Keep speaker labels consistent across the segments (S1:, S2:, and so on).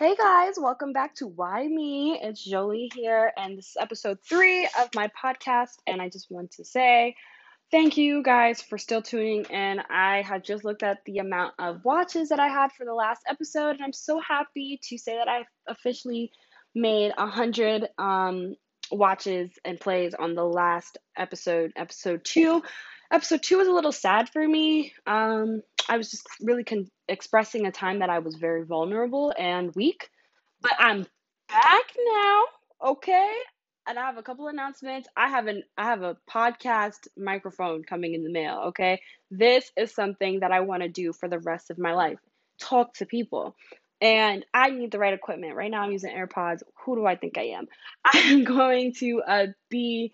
S1: Hey guys, welcome back to Why Me? It's Jolie here, and this is episode three of my podcast. And I just want to say thank you guys for still tuning in. I have just looked at the amount of watches that I had for the last episode, and I'm so happy to say that I've officially made a hundred um, watches and plays on the last episode, episode two. Episode two was a little sad for me. Um, I was just really con- expressing a time that I was very vulnerable and weak. But I'm back now, okay? And I have a couple announcements. I have an I have a podcast microphone coming in the mail, okay? This is something that I want to do for the rest of my life. Talk to people. And I need the right equipment. Right now I'm using AirPods. Who do I think I am? I'm going to uh, be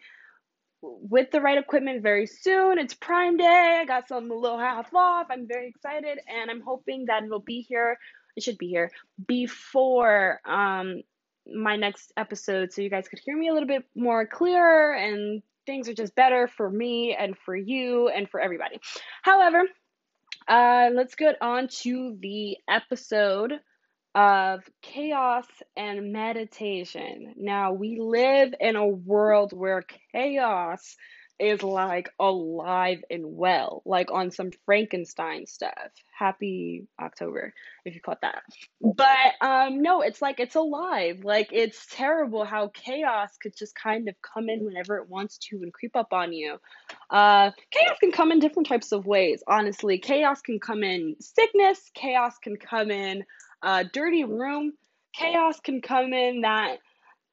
S1: with the right equipment very soon. It's Prime Day. I got some a little half off. I'm very excited, and I'm hoping that it'll be here. It should be here before um my next episode, so you guys could hear me a little bit more clearer, and things are just better for me and for you and for everybody. However, uh, let's get on to the episode of chaos and meditation. Now, we live in a world where chaos is like alive and well, like on some Frankenstein stuff. Happy October, if you caught that. But um no, it's like it's alive. Like it's terrible how chaos could just kind of come in whenever it wants to and creep up on you. Uh chaos can come in different types of ways, honestly. Chaos can come in sickness, chaos can come in uh, dirty room, chaos can come in that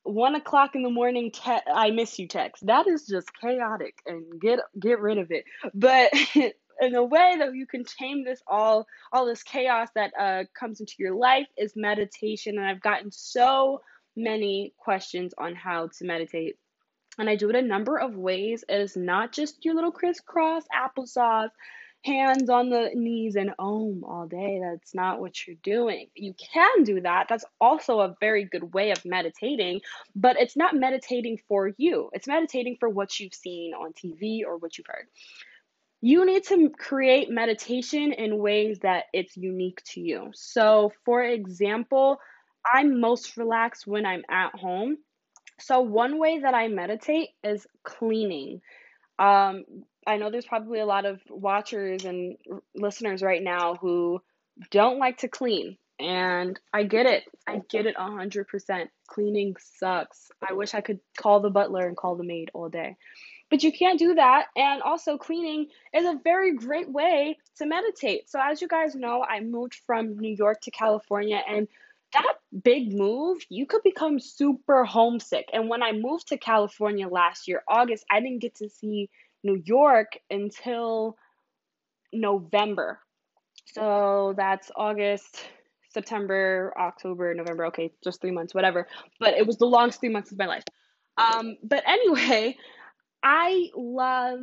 S1: one o'clock in the morning te- I miss you text. That is just chaotic and get get rid of it. But in a way that you can tame this all all this chaos that uh, comes into your life is meditation and I've gotten so many questions on how to meditate. And I do it a number of ways. It is not just your little crisscross applesauce hands on the knees and om all day. That's not what you're doing. You can do that. That's also a very good way of meditating, but it's not meditating for you. It's meditating for what you've seen on TV or what you've heard. You need to create meditation in ways that it's unique to you. So, for example, I'm most relaxed when I'm at home. So, one way that I meditate is cleaning. Um, I know there's probably a lot of watchers and listeners right now who don't like to clean. And I get it. I get it 100%. Cleaning sucks. I wish I could call the butler and call the maid all day. But you can't do that. And also, cleaning is a very great way to meditate. So, as you guys know, I moved from New York to California, and that big move, you could become super homesick. And when I moved to California last year, August, I didn't get to see New York until November. So that's August, September, October, November. Okay, just three months, whatever. But it was the longest three months of my life. Um, but anyway, I love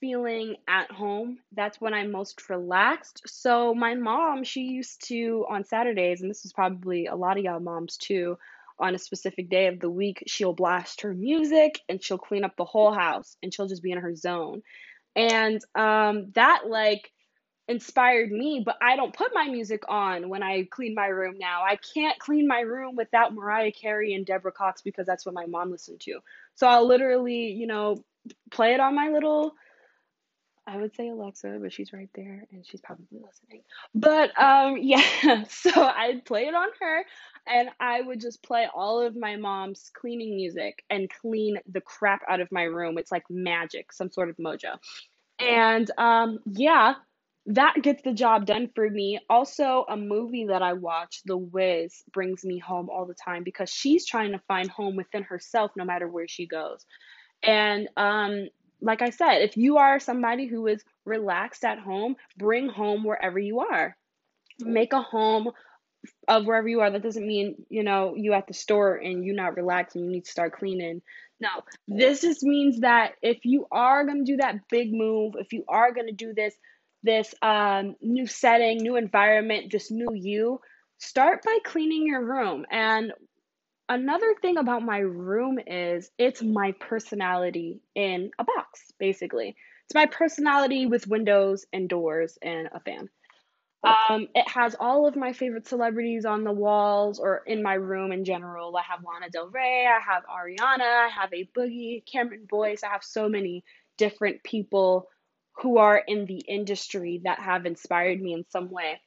S1: feeling at home. That's when I'm most relaxed. So my mom, she used to on Saturdays, and this is probably a lot of y'all moms too, on a specific day of the week, she'll blast her music and she'll clean up the whole house and she'll just be in her zone. And um, that like inspired me, but I don't put my music on when I clean my room now. I can't clean my room without Mariah Carey and Deborah Cox because that's what my mom listened to. So I'll literally, you know, play it on my little I would say Alexa, but she's right there and she's probably listening. But um yeah, so I'd play it on her and I would just play all of my mom's cleaning music and clean the crap out of my room. It's like magic, some sort of mojo. And um yeah, that gets the job done for me. Also, a movie that I watch, The Wiz, brings me home all the time because she's trying to find home within herself no matter where she goes. And um like I said, if you are somebody who is relaxed at home, bring home wherever you are. Make a home of wherever you are. That doesn't mean, you know, you at the store and you not relaxed and you need to start cleaning. No, this just means that if you are going to do that big move, if you are going to do this this um, new setting, new environment, just new you, start by cleaning your room. And another thing about my room is it's my personality in a box, basically. It's my personality with windows and doors and a fan. Um, it has all of my favorite celebrities on the walls or in my room in general. I have Lana Del Rey, I have Ariana, I have a Boogie, Cameron Boyce. I have so many different people who are in the industry that have inspired me in some way.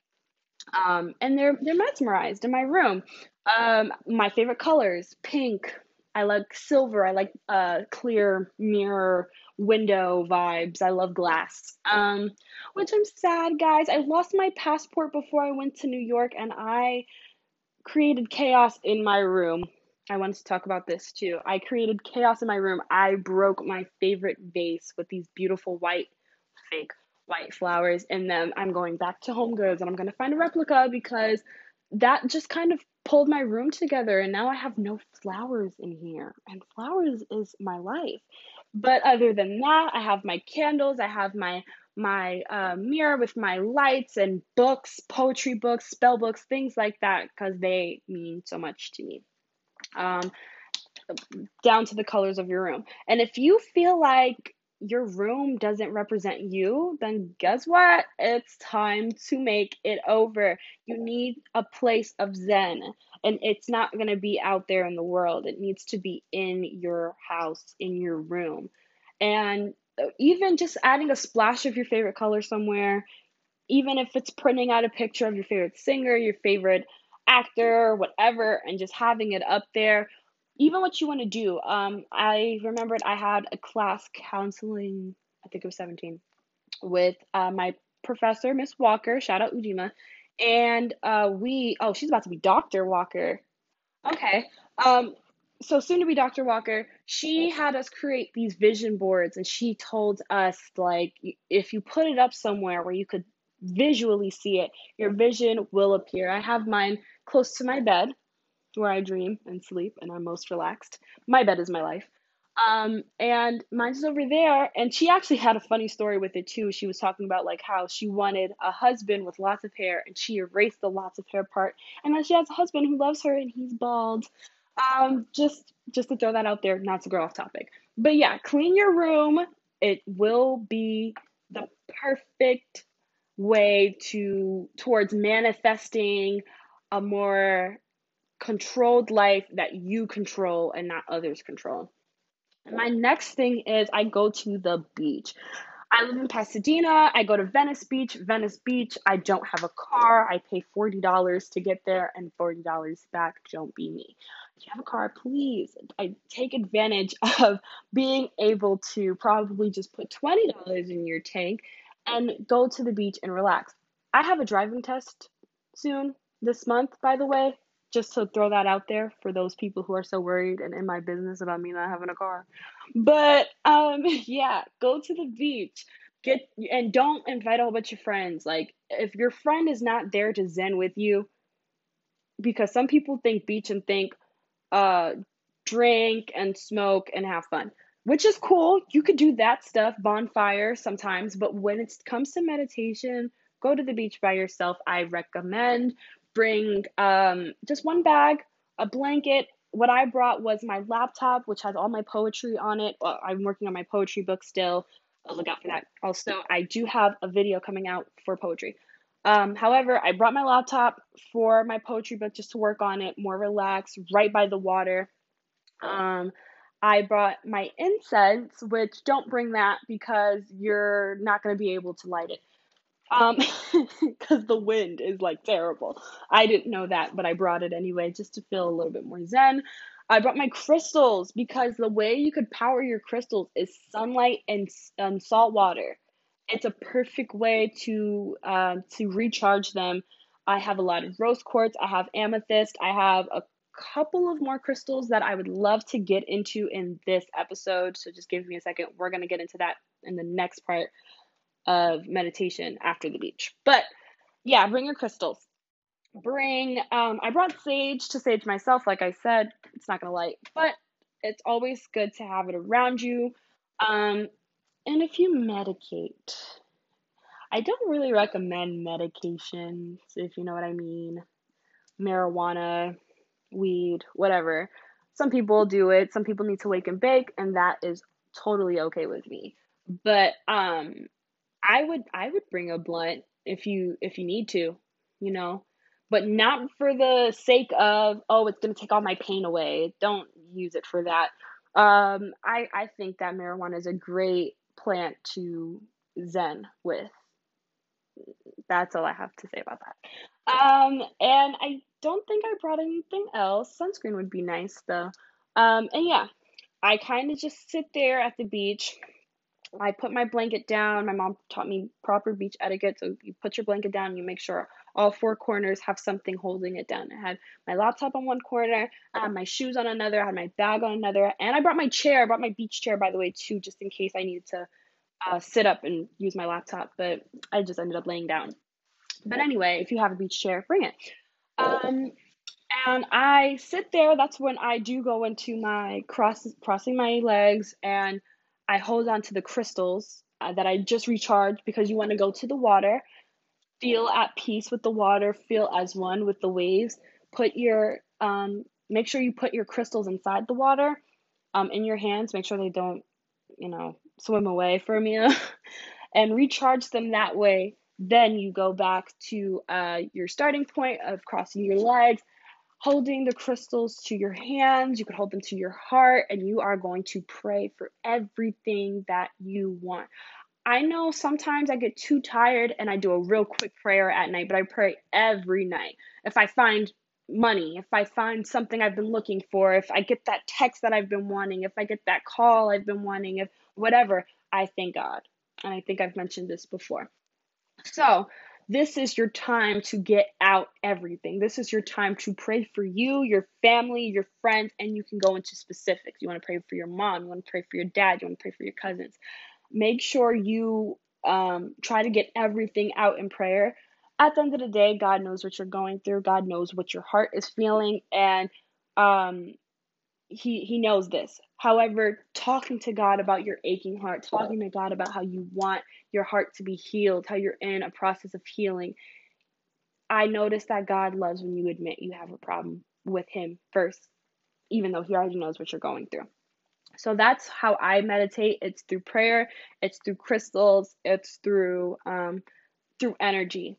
S1: Um, and they're they're mesmerized in my room. Um, my favorite colors: pink. I like silver. I like uh, clear mirror window vibes. I love glass. Um, which I'm sad, guys. I lost my passport before I went to New York, and I created chaos in my room. I wanted to talk about this too. I created chaos in my room. I broke my favorite vase with these beautiful white fake white flowers in them. I'm going back to Home Goods and I'm going to find a replica because that just kind of pulled my room together and now I have no flowers in here. And flowers is my life. But other than that, I have my candles, I have my my uh, mirror with my lights and books, poetry books, spell books, things like that, because they mean so much to me. Um, down to the colors of your room. And if you feel like your room doesn't represent you, then guess what? It's time to make it over. You need a place of Zen, and it's not going to be out there in the world. It needs to be in your house, in your room. And uh, even just adding a splash of your favorite color somewhere, even if it's printing out a picture of your favorite singer, your favorite actor, whatever, and just having it up there even what you want to do. Um, I remembered I had a class counseling, I think it was 17, with uh, my professor, Miss Walker. Shout out Ujima. And uh, we, oh, she's about to be Dr. Walker. Okay. Um, so soon to be Dr. Walker, she had us create these vision boards and she told us like if you put it up somewhere where you could visually see it, your vision will appear. I have mine close to my bed where I dream and sleep and I'm most relaxed. My bed is my life. Um, and mine's over there. And she actually had a funny story with it too. She was talking about like how she wanted a husband with lots of hair and she erased the lots of hair part. And then she has a husband who loves her and he's bald. Um, just just to throw that out there, not to go off topic. But yeah, clean your room. It will be the perfect way to towards manifesting a more controlled life that you control and not others control. my next thing is I go to the beach. I live in Pasadena. I go to Venice Beach. Venice Beach, I don't have a car. I pay $40 to get there and $40 back. Don't be me. If you have a car, please I take advantage of being able to probably just put $20 in your tank and go to the beach and relax. I have a driving test soon this month, by the way just to throw that out there for those people who are so worried and in my business about me not having a car. But um yeah, go to the beach. Get and don't invite a whole bunch of friends. Like if your friend is not there to zen with you, because some people think beach and think uh drink and smoke and have fun. Which is cool. You could do that stuff, bonfire sometimes, but when it comes to meditation, go to the beach by yourself. I recommend bring um, just one bag, a blanket. What I brought was my laptop, which has all my poetry on it. Well, I'm working on my poetry book still. I'll look out for that. Also, I do have a video coming out for poetry. Um, however, I brought my laptop for my poetry book just to work on it, more relaxed, right by the water. Um, I brought my incense, which don't bring that because you're not going to be able to light it um because the wind is like terrible. I didn't know that but i brought it anyway just to feel a little bit more zen. I brought my crystals because the way you could power your crystals is sunlight and um, salt water. It's a perfect way to uh, to recharge them. I have a lot of rose quartz. I have amethyst. I have a couple of more crystals that i would love to get into in this episode. So just give me a second. We're going to get into that in the next part of meditation after the beach. But yeah, bring your crystals. Bring, um, I brought sage to sage myself, like I said, it's not gonna light, but it's always good to have it around you. Um, and if you medicate, I don't really recommend medications, if you know what I mean. Marijuana, weed, whatever. Some people do it, some people need to wake and bake, and that is totally okay with me. But um I would I would bring a blunt if you if you need to, you know, but not for the sake of oh it's gonna take all my pain away. Don't use it for that. Um, I I think that marijuana is a great plant to zen with. That's all I have to say about that. Um, and I don't think I brought anything else. Sunscreen would be nice though. Um, and yeah, I kind of just sit there at the beach. I put my blanket down. My mom taught me proper beach etiquette. So you put your blanket down, you make sure all four corners have something holding it down. I had my laptop on one corner, my shoes on another, I had my bag on another, and I brought my chair. I brought my beach chair, by the way, too, just in case I needed to uh, sit up and use my laptop. But I just ended up laying down. But anyway, if you have a beach chair, bring it. Um, and I sit there. That's when I do go into my cross crossing my legs and I hold on to the crystals uh, that I just recharged because you want to go to the water, feel at peace with the water, feel as one with the waves. Put your um, make sure you put your crystals inside the water, um, in your hands. Make sure they don't, you know, swim away from you, and recharge them that way. Then you go back to uh, your starting point of crossing your legs holding the crystals to your hands. You could hold them to your heart, and you are going to pray for everything that you want. I know sometimes I get too tired and I do a real quick prayer at night, but I pray every night. If I find money, if I find something I've been looking for, if I get that text that I've been wanting, if I get that call I've been wanting, if whatever, I thank God. And I think I've mentioned this before. So, this is your time to get out everything. This is your time to pray for you, your family, your friends, and you can go into specifics. You want to pray for your mom, you want to pray for your dad, you want to pray for your cousins. Make sure you um, try to get everything out in prayer. At the end of the day, God knows what you're going through. God knows what your heart is feeling, and um, he he knows this. However, talking to God about your aching heart, talking to God about how you want your heart to be healed, how you're in a process of healing. I notice that God loves when you admit you have a problem with him first, even though he already knows what you're going through. So that's how I meditate. It's through prayer, it's through crystals, it's through um through energy.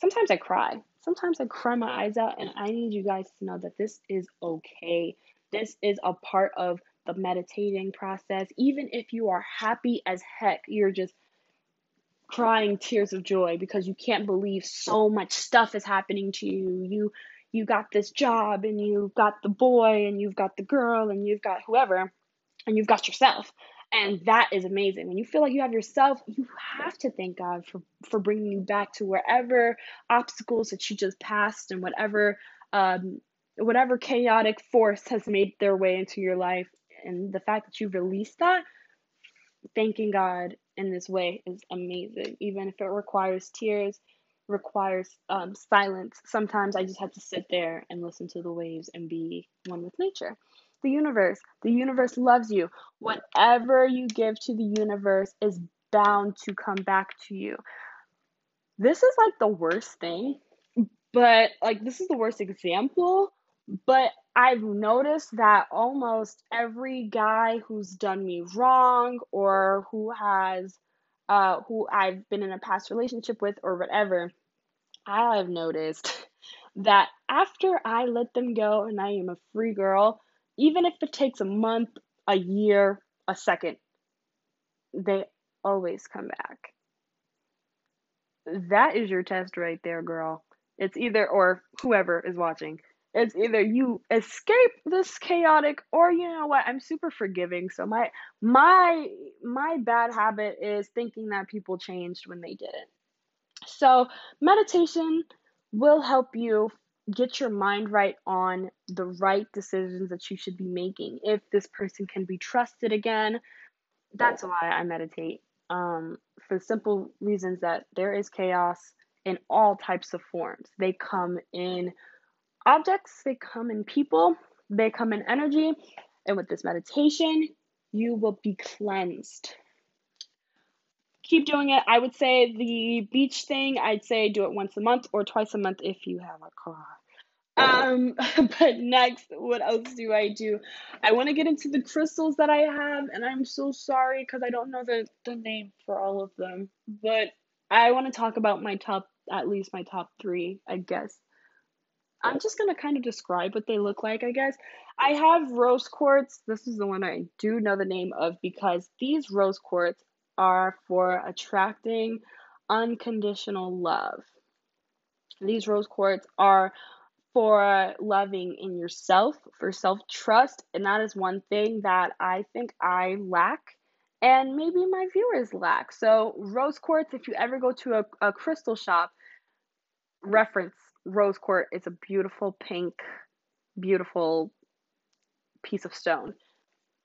S1: Sometimes I cry. Sometimes I cry my eyes out and I need you guys to know that this is okay. This is a part of the meditating process. Even if you are happy as heck, you're just crying tears of joy because you can't believe so much stuff is happening to you. You you got this job and you've got the boy and you've got the girl and you've got whoever and you've got yourself. And that is amazing. When you feel like you have yourself, you have to thank God for for bringing you back to wherever obstacles that you just passed and whatever um whatever chaotic force has made their way into your life and the fact that you've released that thanking god in this way is amazing. Even if it requires tears requires um, silence sometimes i just have to sit there and listen to the waves and be one with nature. The universe the universe loves you. Whatever you give to the universe is bound to come back to you. This is like the worst thing but like this is the worst example but I've noticed that almost every guy who's done me wrong or who has uh who I've been in a past relationship with or whatever, I've noticed that after I let them go and I am a free girl, even if it takes a month, a year, a second, they always come back. That is your test right there, girl. It's either or whoever is watching it's either you escape this chaotic or you know what i'm super forgiving. So my my my bad habit is thinking that people changed when they didn't. So meditation will help you get your mind right on the right decisions that you should be making. If this person can be trusted again that's why i meditate um, for simple reasons that there is chaos in all types of forms. They come in objects, they come in people, they come in energy. And with this meditation, you will be cleansed. Keep doing it. I would say the beach thing, I'd say do it once a month or twice a month if you have a car. Um, but next, what else do I do? I want to get into the crystals that I have, and I'm so sorry because I don't know the, the name for all of them. But I want to talk about my top, at least my top three, I guess. I'm just gonna kind of describe what they look like, I guess. I have rose quartz. This is the one I do know the name of because these rose quartz are for attracting unconditional love. These rose quartz are for loving in yourself, for self trust, and that is one thing that I think I lack and maybe my viewers lack. So, rose quartz, if you ever go to a, a crystal shop, reference rose quartz. It's a beautiful pink, beautiful piece of stone.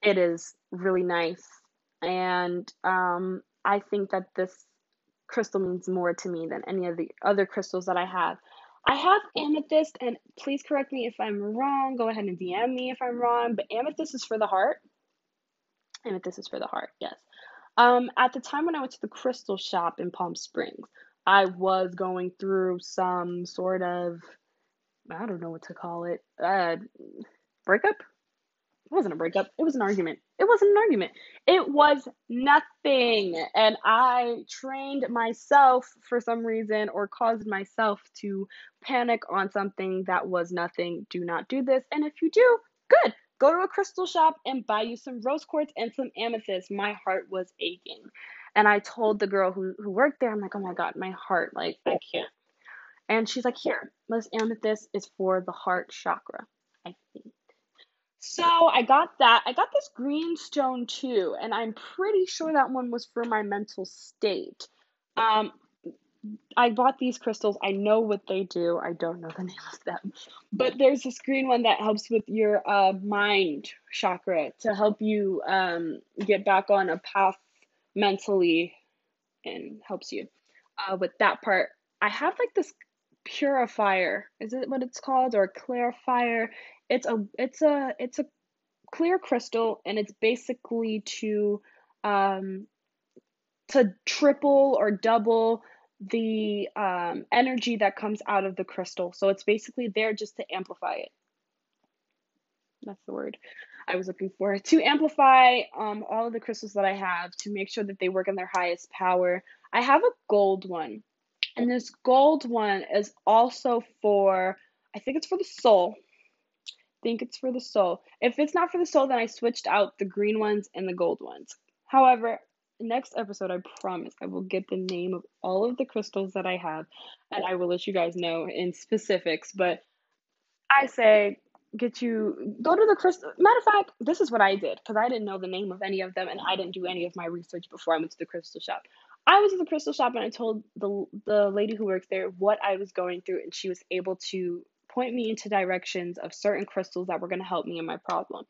S1: It is really nice, and um, I think that this crystal means more to me than any of the other crystals that I have. I have amethyst, and please correct me if I'm wrong. Go ahead and DM me if I'm wrong. But amethyst is for the heart. Amethyst is for the heart, yes. Um, at the time when I went to the crystal shop in Palm Springs, I was going through some sort of, I don't know what to call it, uh, breakup. It wasn't a breakup. It was an argument. It wasn't an argument. It was nothing. And I trained myself for some reason or caused myself to panic on something that was nothing. Do not do this. And if you do, good. Go to a crystal shop and buy you some rose quartz and some amethyst. My heart was aching. And I told the girl who, who worked there, I'm like, oh my God, my heart, like, I can't. And she's like, here, this amethyst is for the heart chakra, I think. So I got that. I got this green stone too, and I'm pretty sure that one was for my mental state. Um, I bought these crystals. I know what they do. I don't know the name of them. But there's this green one that helps with your uh, mind chakra to help you um, get back on a path mentally and helps you uh, with that part. I have like this purifier. Is it what it's called or clarifier? It's a it's a it's a clear crystal and it's basically to um to triple or double the um, energy that comes out of the crystal. So it's basically there just to amplify it. That's the word I was looking for. To amplify um, all of the crystals that I have to make sure that they work in their highest power. I have a gold one. And this gold one is also for, I think it's for the soul. I think it's for the soul. If it's not for the soul, then I switched out the green ones and the gold ones. However, next episode, I promise I will get the name of all of the crystals that I have and I will let you guys know in specifics. But I say, get you go to the crystal. Matter of fact, this is what I did because I didn't know the name of any of them and I didn't do any of my research before I went to the crystal shop. I was at the crystal shop and I told the the lady who works there what I was going through, and she was able to point me into directions of certain crystals that were going to help me in my problem.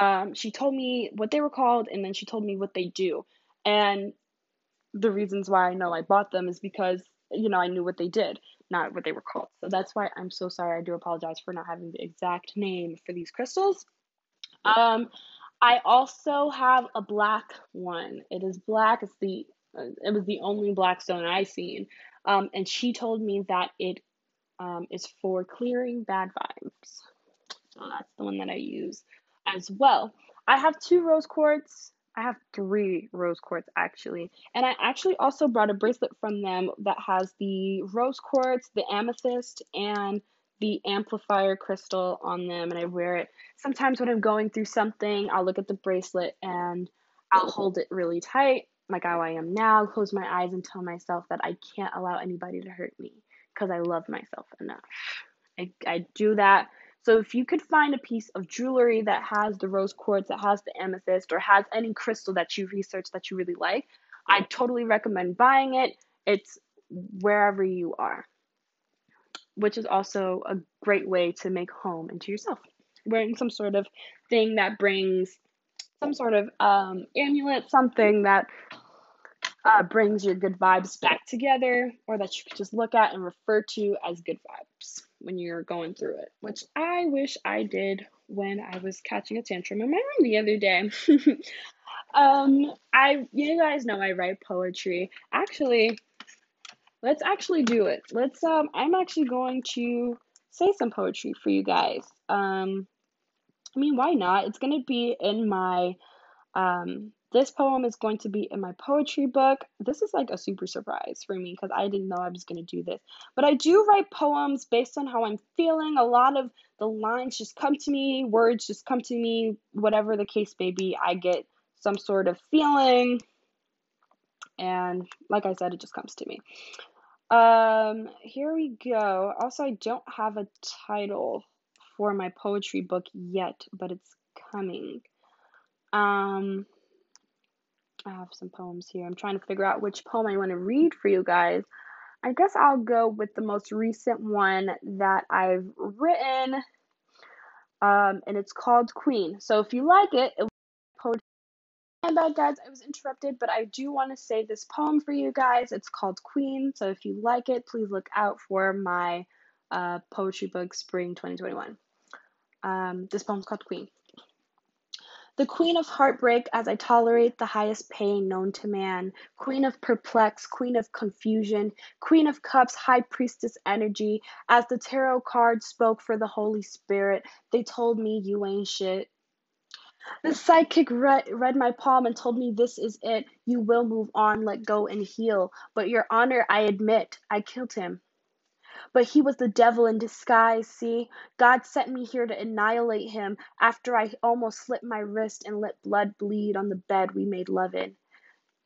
S1: Um, she told me what they were called, and then she told me what they do. And the reasons why I know I bought them is because, you know, I knew what they did, not what they were called. So that's why I'm so sorry. I do apologize for not having the exact name for these crystals. Um, I also have a black one. It is black. It's the uh, it was the only black stone I seen. Um, and she told me that it um, is for clearing bad vibes. So that's the one that I use as well. I have two rose quartz I have three rose quartz actually. And I actually also brought a bracelet from them that has the rose quartz, the amethyst, and the amplifier crystal on them. And I wear it sometimes when I'm going through something. I'll look at the bracelet and I'll hold it really tight, like how I am now, close my eyes and tell myself that I can't allow anybody to hurt me because I love myself enough. I, I do that so if you could find a piece of jewelry that has the rose quartz, that has the amethyst, or has any crystal that you research that you really like, I totally recommend buying it. It's wherever you are, which is also a great way to make home into yourself. Wearing some sort of thing that brings some sort of um, amulet, something that uh, brings your good vibes back together, or that you could just look at and refer to as good vibes when you're going through it, which I wish I did when I was catching a tantrum in my room the other day. um, I you guys know I write poetry. Actually, let's actually do it. Let's um I'm actually going to say some poetry for you guys. Um I mean, why not? It's going to be in my um This poem is going to be in my poetry book. This is like a super surprise for me because I didn't know I was going to do this. But I do write poems based on how I'm feeling. A lot of the lines just come to me, words just come to me, whatever the case may be. I get some sort of feeling. And like I said, it just comes to me. Um, here we go. Also, I don't have a title for my poetry book yet, but it's coming. Um, I have some poems here. I'm trying to figure out which poem I want to read for you guys. I guess I'll go with the most recent one that I've written, um, and it's called Queen. So if you like it, it poetry. My bad, guys. I was interrupted, but I do want to say this poem for you guys. It's called Queen. So if you like it, please look out for my uh, poetry book, Spring 2021. Um, this poem's called Queen. The queen of heartbreak, as I tolerate the highest pain known to man. Queen of perplex, queen of confusion, queen of cups, high priestess energy. As the tarot cards spoke for the Holy Spirit, they told me you ain't shit. The psychic read, read my palm and told me this is it. You will move on, let go, and heal. But, Your Honor, I admit, I killed him. But he was the devil in disguise, see? God sent me here to annihilate him after I almost slit my wrist and let blood bleed on the bed we made love in.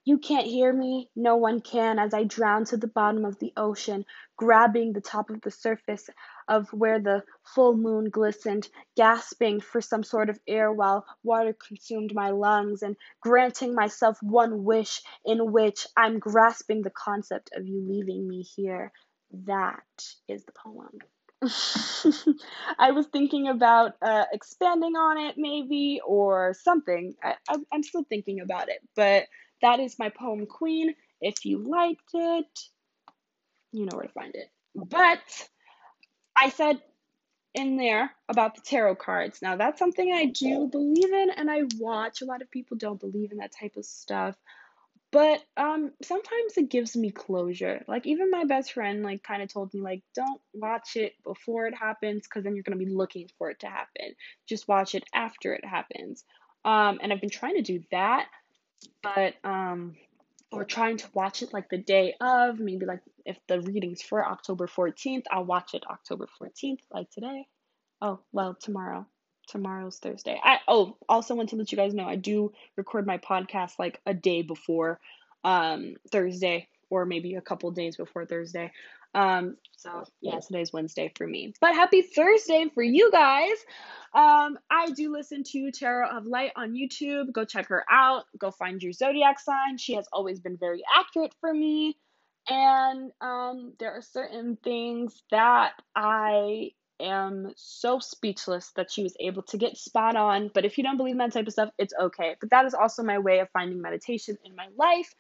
S1: You can't hear me, no one can, as I drown to the bottom of the ocean, grabbing the top of the surface of where the full moon glistened, gasping for some sort of air while water consumed my lungs, and granting myself one wish in which I'm grasping the concept of you leaving me here. That is the poem. I was thinking about uh, expanding on it, maybe, or something. I, I'm still thinking about it, but that is my poem Queen. If you liked it, you know where to find it. But I said in there about the tarot cards. Now, that's something I do believe in and I watch. A lot of people don't believe in that type of stuff. But um sometimes it gives me closure. Like even my best friend like kind of told me like don't watch it before it happens cuz then you're going to be looking for it to happen. Just watch it after it happens. Um and I've been trying to do that, but um or trying to watch it like the day of, maybe like if the reading's for October 14th, I'll watch it October 14th like today. Oh, well, tomorrow tomorrow's Thursday. I oh also want to let you guys know I do record my podcast like a day before um Thursday or maybe a couple days before Thursday. Um so yeah, today's Wednesday for me. But happy Thursday for you guys. Um I do listen to Tarot of Light on YouTube. Go check her out. Go find your zodiac sign. She has always been very accurate for me. And um there are certain things that I am so speechless that she was able to get spot on. But if you don't believe in that type of stuff, it's okay. But that is also my way of finding meditation in my life.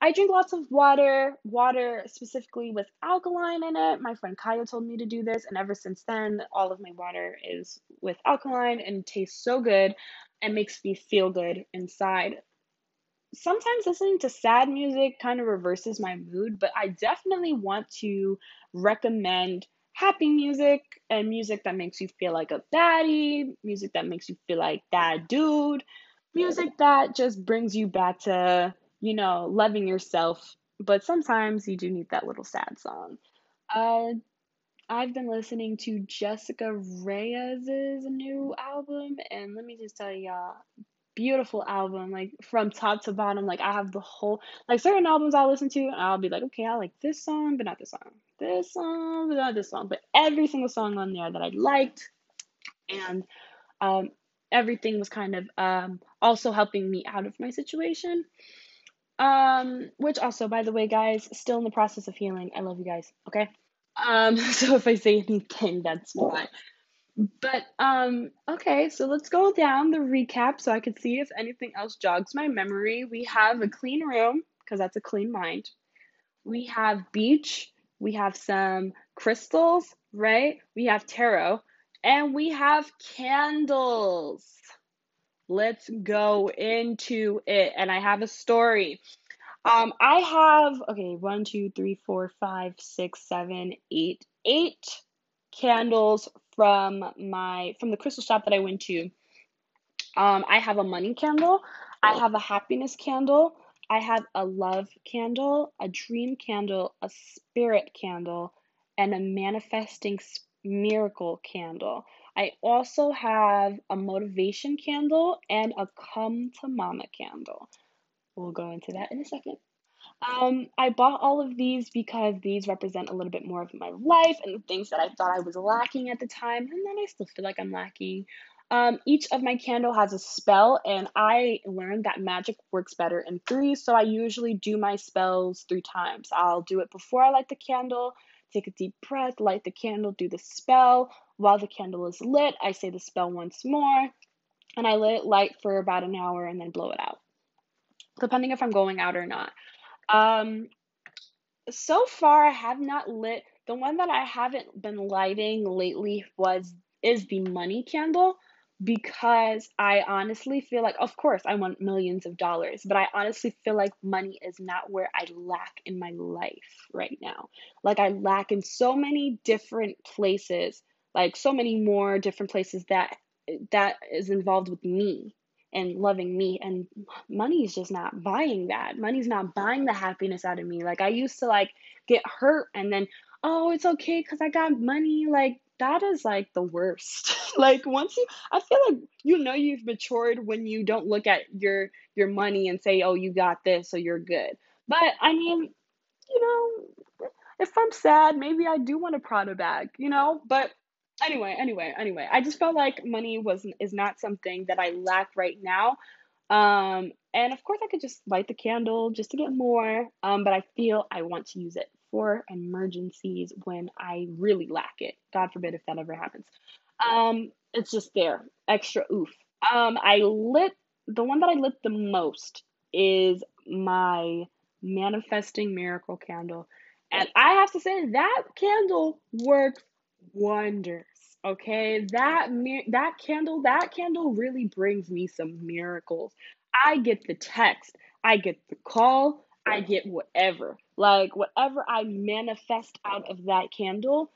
S1: I drink lots of water, water specifically with alkaline in it. My friend Kaya told me to do this, and ever since then, all of my water is with alkaline and tastes so good and makes me feel good inside. Sometimes listening to sad music kind of reverses my mood, but I definitely want to recommend happy music and music that makes you feel like a baddie, music that makes you feel like that dude, music that just brings you back to, you know, loving yourself. But sometimes you do need that little sad song. Uh, I've been listening to Jessie Reyez's new album, and let me just tell y'all, beautiful album, like from top to bottom. Like I have the whole like certain albums I listen to, and I'll be like, okay, I like this song, but not this song. This song, but not this song. But every single song on there that I liked, and um, everything was kind of um, also helping me out of my situation. Um, which also, by the way, guys, still in the process of healing. I love you guys. Okay. Um, so if I say anything, that's why. But um okay, so let's go down the recap so I can see if anything else jogs my memory. We have a clean room because that's a clean mind. We have beach, we have some crystals, right? We have tarot, and we have candles. Let's go into it. And I have a story. Um, I have okay, one, two, three, four, five, six, seven, eight, eight candles from my from the crystal shop that I went to. Um, I have a money candle. I have a happiness candle, I have a love candle, a dream candle, a spirit candle, and a manifesting miracle candle. I also have a motivation candle and a come to mama candle. We'll go into that in a second. Um, I bought all of these because these represent a little bit more of my life and the things that I thought I was lacking at the time, and then I still feel like I'm lacking. Um, each of my candle has a spell, and I learned that magic works better in three, so I usually do my spells three times. I'll do it before I light the candle, take a deep breath, light the candle, do the spell. While the candle is lit, I say the spell once more, and I let it light for about an hour and then blow it out, depending if I'm going out or not. Um, so far, I have not lit. The one that I haven't been lighting lately was is the money candle because I honestly feel like, of course, I want millions of dollars, but I honestly feel like money is not where I lack in my life right now. Like, I lack in so many different places, like, so many more different places that that is involved with me and loving me and money's just not buying that. Money's not buying the happiness out of me. Like i used to like get hurt and then oh it's okay because i got money. Like that is like the worst. Like once you i feel like you know you've matured when you don't look at your your money and say oh you got this so you're good. But i mean you know if i'm sad maybe i do want a prada bag you know? But anyway, anyway, anyway, I just felt like money was is not something that I lack right now. Um, and of course, I could just light the candle just to get more. Um, but I feel I want to use it for emergencies when I really lack it. God forbid if that ever happens. Um, it's just there, extra oof. Um, I lit the one that I lit the most is my manifesting miracle candle. And I have to say that candle works wonders. Okay, that me that candle, that candle really brings me some miracles. I get the text, I get the call, I get whatever. Like whatever I manifest out of that candle,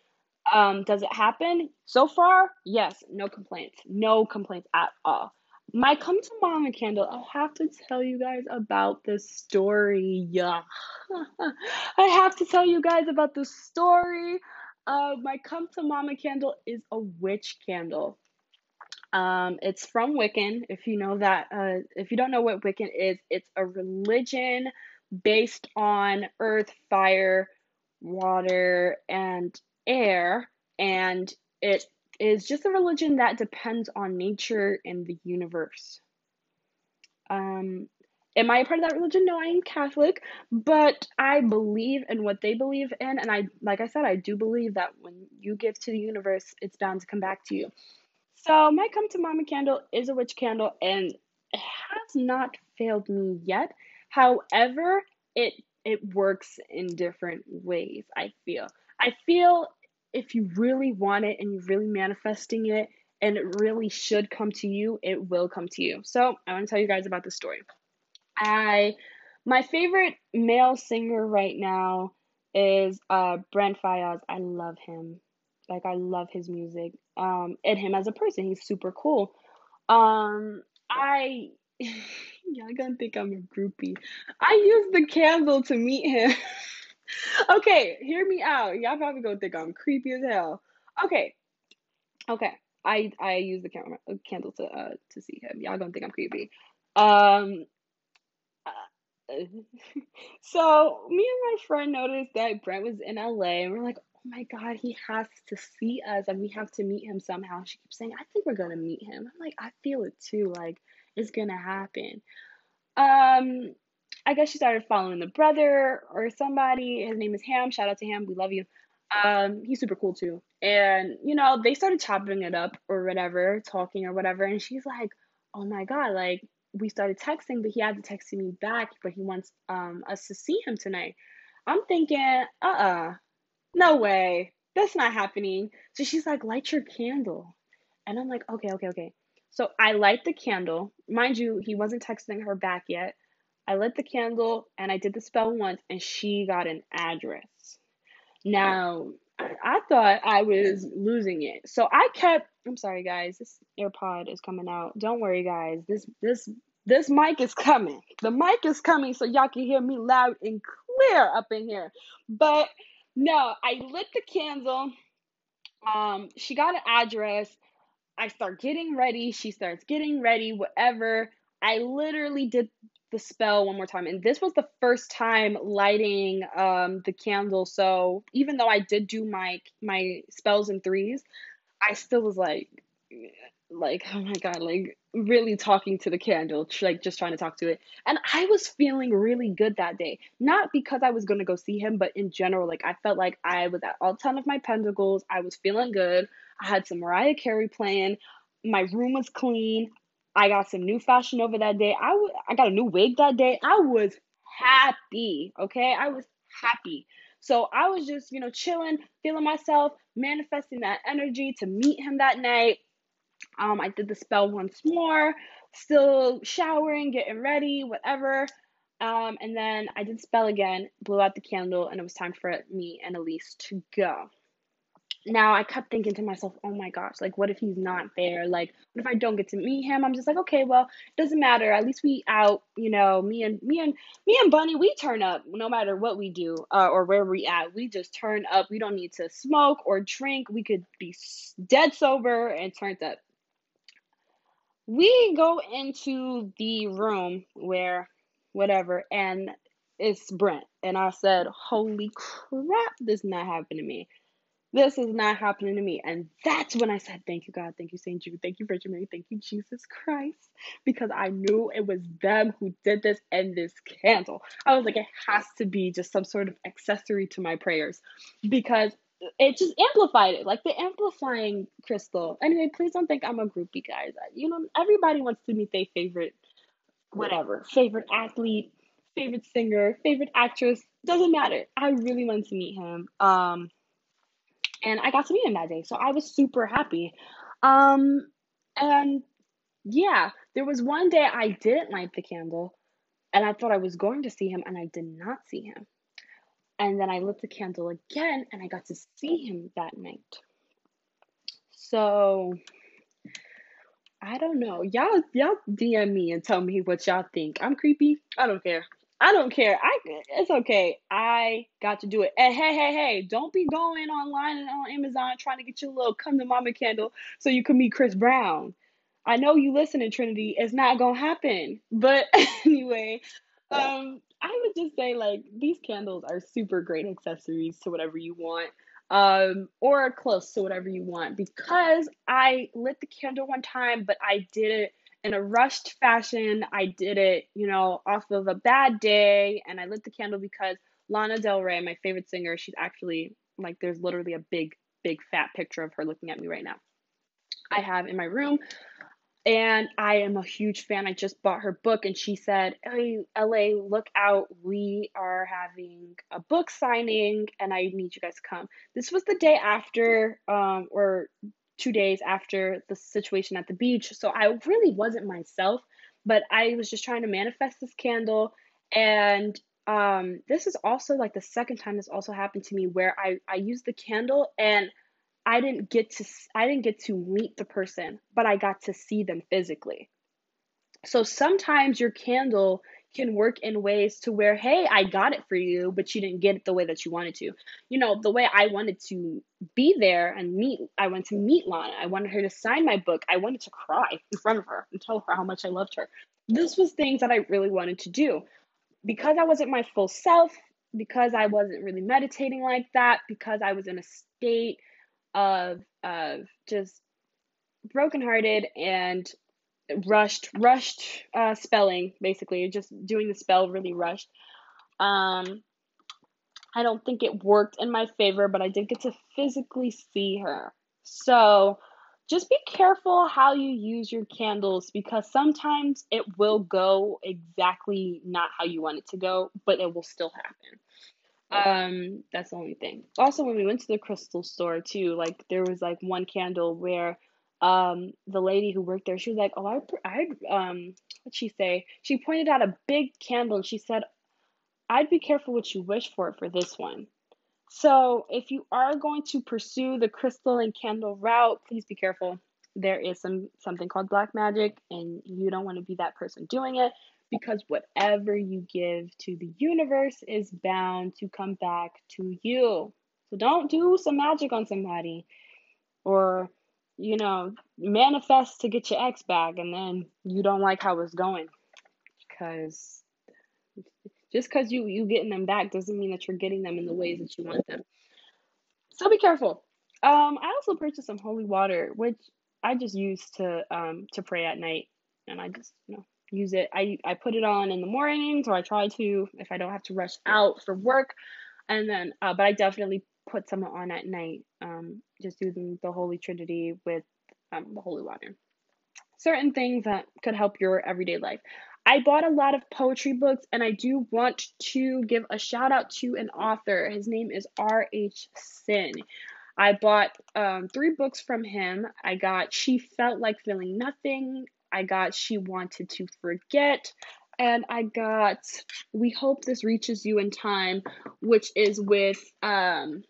S1: um, does it happen? So far, yes, no complaints. No complaints at all. My come to mama candle, I have to tell you guys about this story. Yeah. I have to tell you guys about the story. Uh, my come to mama candle is a witch candle. Um, it's from Wiccan. If you know that, uh, if you don't know what Wiccan is, it's a religion based on earth, fire, water, and air, and it is just a religion that depends on nature and the universe. Um, Am I a part of that religion? No, I am Catholic, but I believe in what they believe in. And I, like I said, I do believe that when you give to the universe, it's bound to come back to you. So, my come to mama candle is a witch candle and it has not failed me yet. However, it it works in different ways, I feel. I feel if you really want it and you're really manifesting it and it really should come to you, it will come to you. So, I want to tell you guys about the story. I my favorite male singer right now is uh Brent Faiyaz. I love him. Like I love his music. Um and him as a person. He's super cool. Um I y'all gonna think I'm a groupie. I used the candle to meet him. okay, hear me out. Y'all probably gonna think I'm creepy as hell. Okay. Okay. I I use the camera candle to uh to see him. Y'all gonna think I'm creepy. Um so me and my friend noticed that Brent was in LA and we're like, oh my god, he has to see us and we have to meet him somehow. She keeps saying, I think we're gonna meet him. I'm like, I feel it too, like it's gonna happen. Um I guess she started following the brother or somebody. His name is Ham. Shout out to Ham. We love you. Um, he's super cool too. And you know, they started chopping it up or whatever, talking or whatever, and she's like, Oh my god, like we started texting, but he had to text me back, but he wants um us to see him tonight. I'm thinking, uh uh no way, that's not happening. So she's like, light your candle. And I'm like, okay, okay, okay. So I light the candle. Mind you, he wasn't texting her back yet. I lit the candle and I did the spell once, and she got an address. Now, I thought I was losing it. So I kept I'm sorry guys, this AirPod is coming out. Don't worry guys. This this this mic is coming. The mic is coming so y'all can hear me loud and clear up in here. But no, I lit the candle. Um, she got an address. I start getting ready. She starts getting ready, whatever. I literally did the spell one more time. And this was the first time lighting um, the candle. So even though I did do my my spells in threes, I still was like, like oh my god, like really talking to the candle, like just trying to talk to it. And I was feeling really good that day. Not because I was gonna go see him, but in general, like I felt like I was at all ten of my pentacles. I was feeling good. I had some Mariah Carey playing. My room was clean. I got some new fashion over that day. I, w- I got a new wig that day. I was happy. Okay. I was happy. So I was just, you know, chilling, feeling myself, manifesting that energy to meet him that night. Um, I did the spell once more, still showering, getting ready, whatever. Um, and then I did spell again, blew out the candle, and it was time for me and Elise to go now I kept thinking to myself, oh my gosh, like what if he's not there? Like what if I don't get to meet him? I'm just like, okay, well, it doesn't matter. At least we out, you know, me and me and me and Bunny, we turn up no matter what we do uh, or where we at. We just turn up. We don't need to smoke or drink. We could be dead sober and turned up. We go into the room where whatever and it's Brent and I said, "Holy crap, this not happening to me." This is not happening to me. And that's when I said, Thank you, God. Thank you, St. Jude. Thank you, Virgin Mary. Thank you, Jesus Christ. Because I knew it was them who did this and this candle. I was like, It has to be just some sort of accessory to my prayers because it just amplified it, like the amplifying crystal. Anyway, please don't think I'm a groupie, guys. You know, everybody wants to meet their favorite, whatever, favorite athlete, favorite singer, favorite actress. Doesn't matter. I really want to meet him. Um, and I got to meet him that day. So I was super happy. Um, and yeah, there was one day I didn't light the candle and I thought I was going to see him and I did not see him. And then I lit the candle again and I got to see him that night. So I don't know. Y'all y'all DM me and tell me what y'all think. I'm creepy. I don't care. I don't care. I it's okay. I got to do it. And hey, hey, hey, don't be going online and on Amazon trying to get your little come to mama candle so you can meet Chris Brown. I know you listen in Trinity. It's not gonna happen. But anyway, um, I would just say like these candles are super great accessories to whatever you want. Um, or close to whatever you want because I lit the candle one time, but I did it in a rushed fashion. I did it, you know, off of a bad day, and I lit the candle because Lana Del Rey, my favorite singer, she's actually like there's literally a big, big fat picture of her looking at me right now. I have in my room, and I am a huge fan. I just bought her book, and she said, "Hey, LA, look out! We are having a book signing, and I need you guys to come." This was the day after, um, or two days after the situation at the beach. So I really wasn't myself, but I was just trying to manifest this candle. And um, this is also like the second time this also happened to me where I, I used the candle and I didn't get to I didn't get to meet the person, but I got to see them physically. So sometimes your candle can work in ways to where, hey, I got it for you, but you didn't get it the way that you wanted to. You know, the way I wanted to be there and meet, I went to meet Lana. I wanted her to sign my book. I wanted to cry in front of her and tell her how much I loved her. This was things that I really wanted to do. Because I wasn't my full self, because I wasn't really meditating like that, because I was in a state of of just brokenhearted and rushed rushed uh, spelling basically just doing the spell really rushed. Um i don't think it worked in my favor but i did get to physically see her. So just be careful how you use your candles because sometimes it will go exactly not how you want it to go but it will still happen um that's the only thing. Also when we went to the crystal store too like there was like one candle where um the lady who worked there she was like oh i i um what'd she say? She pointed out a big candle and she said i'd be careful what you wish for for this one so if you are going to pursue the crystal and candle route please be careful. There is some something called black magic and you don't want to be that person doing it because whatever you give to the universe is bound to come back to you. So don't do some magic on somebody or you know, manifest to get your ex back and then you don't like how it's going because just because you you getting them back doesn't mean that you're getting them in the ways that you want them. So be careful. Um, I also purchased some holy water, which I just use to um to pray at night, and I just you know use it. I I put it on in the mornings, or I try to if I don't have to rush out for work, and then uh, but I definitely put some on at night. Um, just using the Holy Trinity with um the holy water. Certain things that could help your everyday life. I bought a lot of poetry books, and I do want to give a shout out to an author. His name is R.H. Sin. I bought um, three books from him. I got She Felt Like Feeling Nothing. I got She Wanted to Forget. And I got We Hope This Reaches You in Time, which is with um,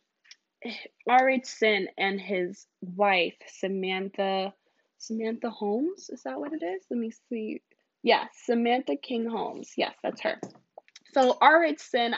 S1: R.H. Sin and his wife, Samantha. Samantha Holmes? Is that what it is? Let me see. Yeah, Samantha King Holmes. Yes, that's her. So R.H. Sin,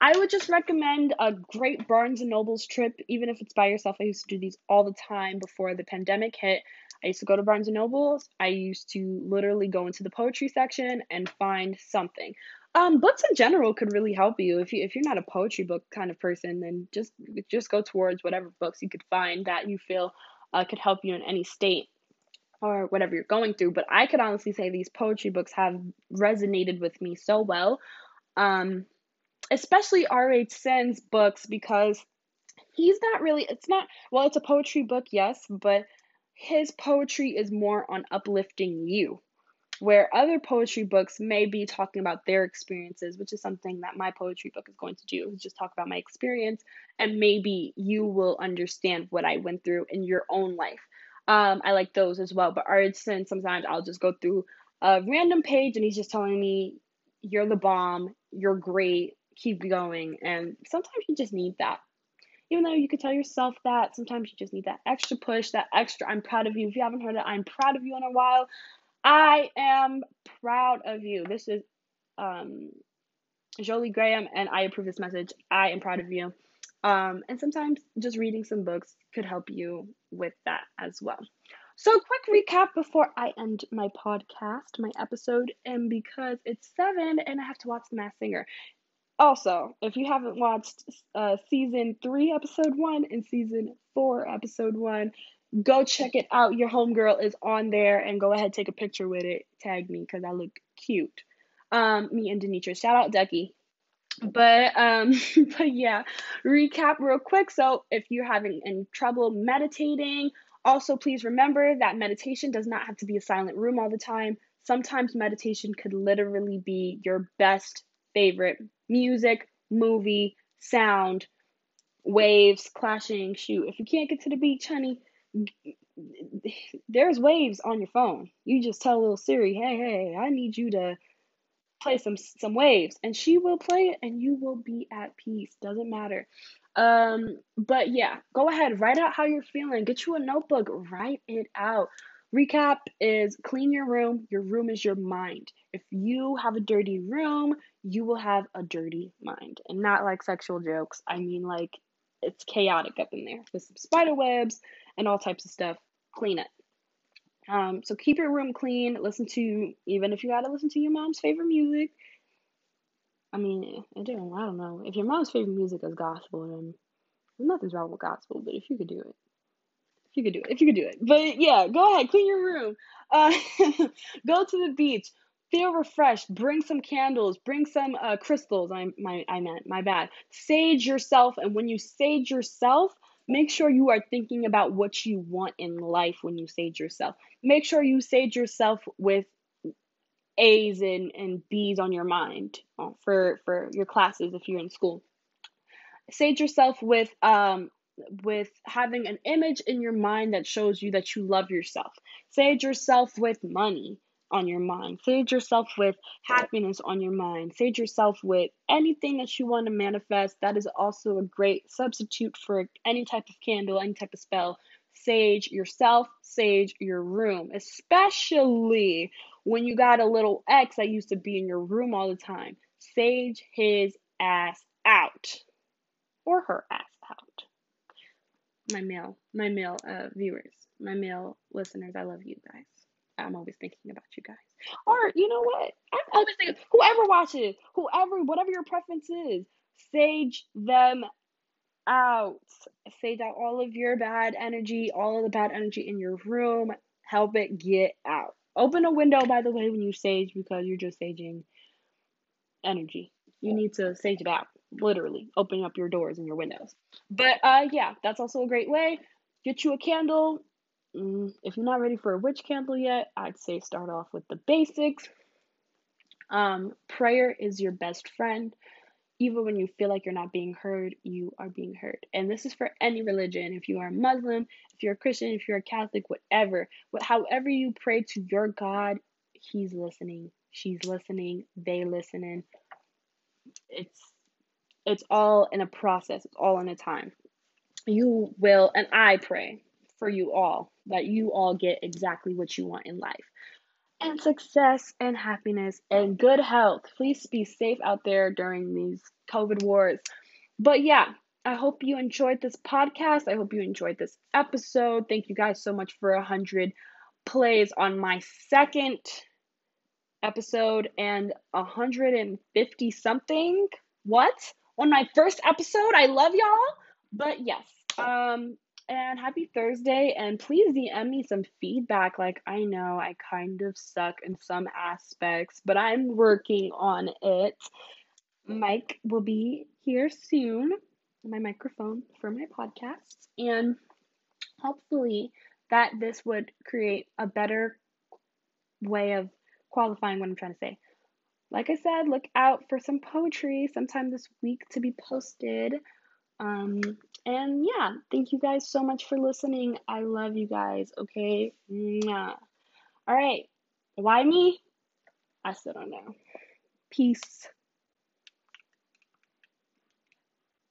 S1: I would just recommend a great Barnes and Noble's trip, even if it's by yourself. I used to do these all the time before the pandemic hit. I used to go to Barnes and Noble's. I used to literally go into the poetry section and find something. Um, books in general could really help you. If you if you're not a poetry book kind of person, then just just go towards whatever books you could find that you feel uh, could help you in any state or whatever you're going through. But I could honestly say these poetry books have resonated with me so well. Um, especially R.H. Sin's books because he's not really, it's not, well, it's a poetry book, yes, but his poetry is more on uplifting you. Where other poetry books may be talking about their experiences, which is something that my poetry book is going to do, is just talk about my experience, and maybe you will understand what I went through in your own life. Um, I like those as well. But R.H. Sometimes I'll just go through a random page and he's just telling me, You're the bomb, you're great, keep going. And sometimes you just need that. Even though you could tell yourself that, sometimes you just need that extra push, that extra, I'm proud of you. If you haven't heard it, I'm proud of you in a while. I am proud of you. This is um, Jolie Graham, and I approve this message. I am proud of you. Um, and sometimes just reading some books could help you with that as well. So, quick recap before I end my podcast, my episode, and because it's seven and I have to watch The Masked Singer. Also, if you haven't watched uh, season three, episode one, and season four, episode one, go check it out. Your homegirl is on there, and go ahead take a picture with it. Tag me because I look cute. Um, me and Denitra. Shout out Ducky. But um, but yeah, recap real quick. So if you're having any trouble meditating, also please remember that meditation does not have to be a silent room all the time. Sometimes meditation could literally be your best favorite music, movie, sound, waves, clashing. Shoot, if you can't get to the beach, honey, there's waves on your phone. You just tell little Siri, hey, hey, I need you to play some some waves. And she will play it and you will be at peace. Doesn't matter. Um but yeah go ahead write out how you're feeling. Get you a notebook write it out. Recap is clean your room your room is your mind if you have a dirty room you will have a dirty mind and not like sexual jokes i mean like it's chaotic up in there with some spider webs and all types of stuff clean it um, so keep your room clean. Listen to even if you gotta listen to your mom's favorite music. I mean, I don't, I don't know. If your mom's favorite music is gospel, then nothing's wrong with gospel. But if you could do it, if you could do it, if you could do it. But yeah, go ahead, clean your room. Uh, go to the beach. Feel refreshed. Bring some candles. Bring some uh, crystals. I my I meant my bad. Sage yourself, and when you sage yourself, Make sure you are thinking about what you want in life when you sage yourself. Make sure you sage yourself with A's and, and B's on your mind uh, for, for your classes if you're in school. Sage yourself with um with having an image in your mind that shows you that you love yourself. Sage yourself with money on your mind. Sage yourself with happiness on your mind. Sage yourself with anything that you want to manifest. That is also a great substitute for any type of candle, any type of spell. sage yourself, sage your room, especially when you got a little ex that used to be in your room all the time. Sage his ass out or her ass out. My male, my male uh, viewers, my male listeners, I love you guys. I'm always thinking about you guys. Or you know what? I'm always thinking whoever watches, whoever, whatever your preference is, sage them out. Sage out all of your bad energy, all of the bad energy in your room. Help it get out. Open a window, by the way, when you sage because you're just saging energy. You need to sage it out, literally, Open up your doors and your windows. But uh, yeah, that's also a great way. Get you a candle. Mm, if you're not ready for a witch candle yet, I'd say start off with the basics. Um, prayer is your best friend even when you feel like you're not being heard, you are being heard. And this is for any religion. If you are a Muslim, if you're a Christian, if you're a Catholic, whatever. But however you pray to your God, He's listening. She's listening. They listening. It's it's all in a process. It's all in a time. You will, and I pray for you all that you all get exactly what you want in life and success and happiness and good health. Please be safe out there during these COVID wars. But yeah, I hope you enjoyed this podcast. I hope you enjoyed this episode. Thank you guys so much for a 100 plays on my second episode and 150 something. What? On my first episode? I love y'all. But yes, um and happy Thursday. And please DM me some feedback. Like, I know I kind of suck in some aspects, but I'm working on it. Mike will be here soon, my microphone for my podcast. And hopefully, that this would create a better way of qualifying what I'm trying to say. Like I said, look out for some poetry sometime this week to be posted. Um, and yeah, thank you guys so much for listening. I love you guys, okay? Mwah. All right. Why me? I still don't know. Peace.